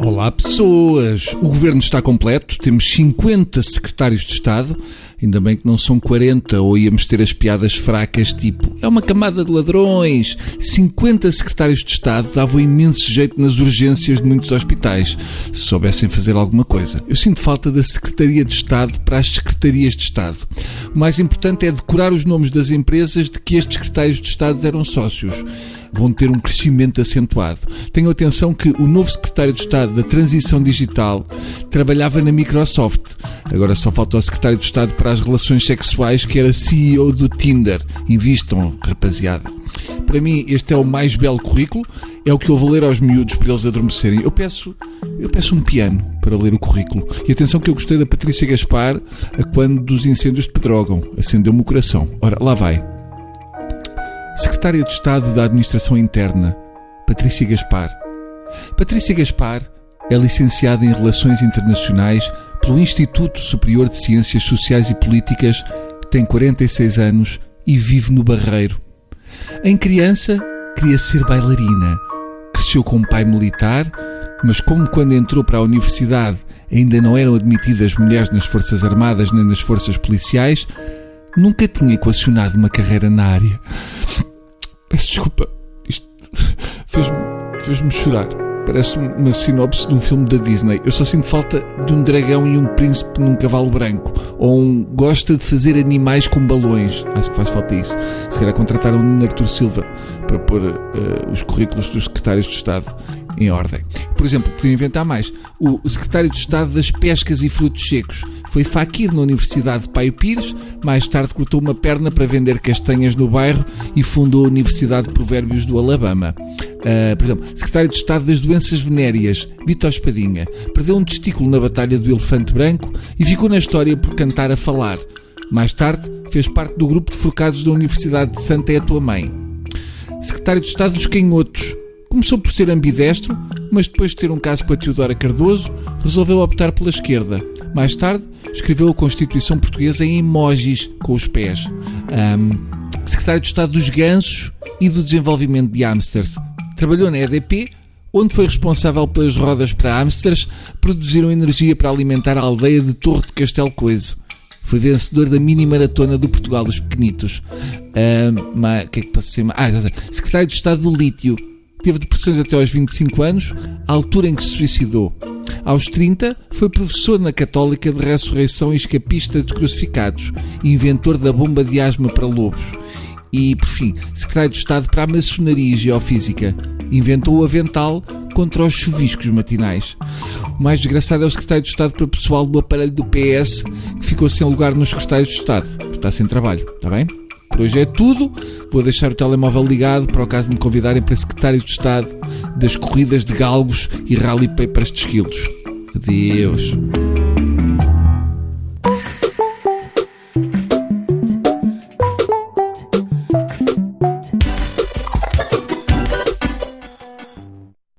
Olá pessoas! O governo está completo, temos 50 secretários de Estado, ainda bem que não são 40 ou íamos ter as piadas fracas tipo é uma camada de ladrões. 50 secretários de Estado davam imenso jeito nas urgências de muitos hospitais, se soubessem fazer alguma coisa. Eu sinto falta da Secretaria de Estado para as Secretarias de Estado. O mais importante é decorar os nomes das empresas de que estes secretários de Estado eram sócios vão ter um crescimento acentuado. Tenham atenção que o novo secretário de Estado da Transição Digital trabalhava na Microsoft. Agora só falta o secretário de Estado para as relações sexuais, que era CEO do Tinder. Invistam, rapaziada. Para mim, este é o mais belo currículo. É o que eu vou ler aos miúdos para eles adormecerem. Eu peço, eu peço um piano para ler o currículo. E atenção que eu gostei da Patrícia Gaspar a quando dos incêndios de Pedrógão. Acendeu-me o coração. Ora, lá vai. Secretária de Estado da Administração Interna, Patrícia Gaspar. Patrícia Gaspar é licenciada em Relações Internacionais pelo Instituto Superior de Ciências Sociais e Políticas, tem 46 anos e vive no Barreiro. Em criança, queria ser bailarina. Cresceu com um pai militar, mas como quando entrou para a universidade ainda não eram admitidas mulheres nas Forças Armadas nem nas Forças Policiais, nunca tinha equacionado uma carreira na área. Peço desculpa, isto fez-me fez chorar. Parece uma sinopse de um filme da Disney. Eu só sinto falta de um dragão e um príncipe num cavalo branco. Ou um gosta de fazer animais com balões. Acho que faz falta isso. Se calhar contrataram um Artur Silva para pôr uh, os currículos dos secretários de Estado em ordem. Por exemplo, podia inventar mais. O secretário de Estado das Pescas e Frutos Secos foi faquir na Universidade de Paio Pires, mais tarde cortou uma perna para vender castanhas no bairro e fundou a Universidade de Provérbios do Alabama. Uh, por exemplo, secretário de Estado das Doenças Venéreas, Vitor Espadinha, perdeu um testículo na Batalha do Elefante Branco e ficou na história por cantar a falar. Mais tarde, fez parte do grupo de forcados da Universidade de Santa É a Tua Mãe. Secretário de Estado dos Canhotos, Começou por ser ambidestro, mas depois de ter um caso com a Teodora Cardoso, resolveu optar pela esquerda. Mais tarde, escreveu a Constituição Portuguesa em emojis com os pés. Um, secretário de Estado dos Gansos e do Desenvolvimento de Hamsters. Trabalhou na EDP, onde foi responsável pelas rodas para hamsters produziram energia para alimentar a aldeia de Torre de Castelo Coiso. Foi vencedor da mini maratona do Portugal dos Pequenitos. O que é que pode ser? Ah. Secretário de Estado do Lítio Teve depressões até aos 25 anos, altura em que se suicidou. Aos 30, foi professor na Católica de Ressurreição e escapista dos crucificados, inventor da bomba de asma para lobos. E, por fim, secretário de Estado para a maçonaria e geofísica. Inventou o avental contra os chuviscos matinais. O mais desgraçado é o secretário de Estado para o pessoal do aparelho do PS, que ficou sem lugar nos secretários de Estado. Está sem trabalho, está bem? Por hoje é tudo. Vou deixar o telemóvel ligado para o caso de me convidarem para secretário de Estado das corridas de galgos e rally papers de esquilos. Adeus.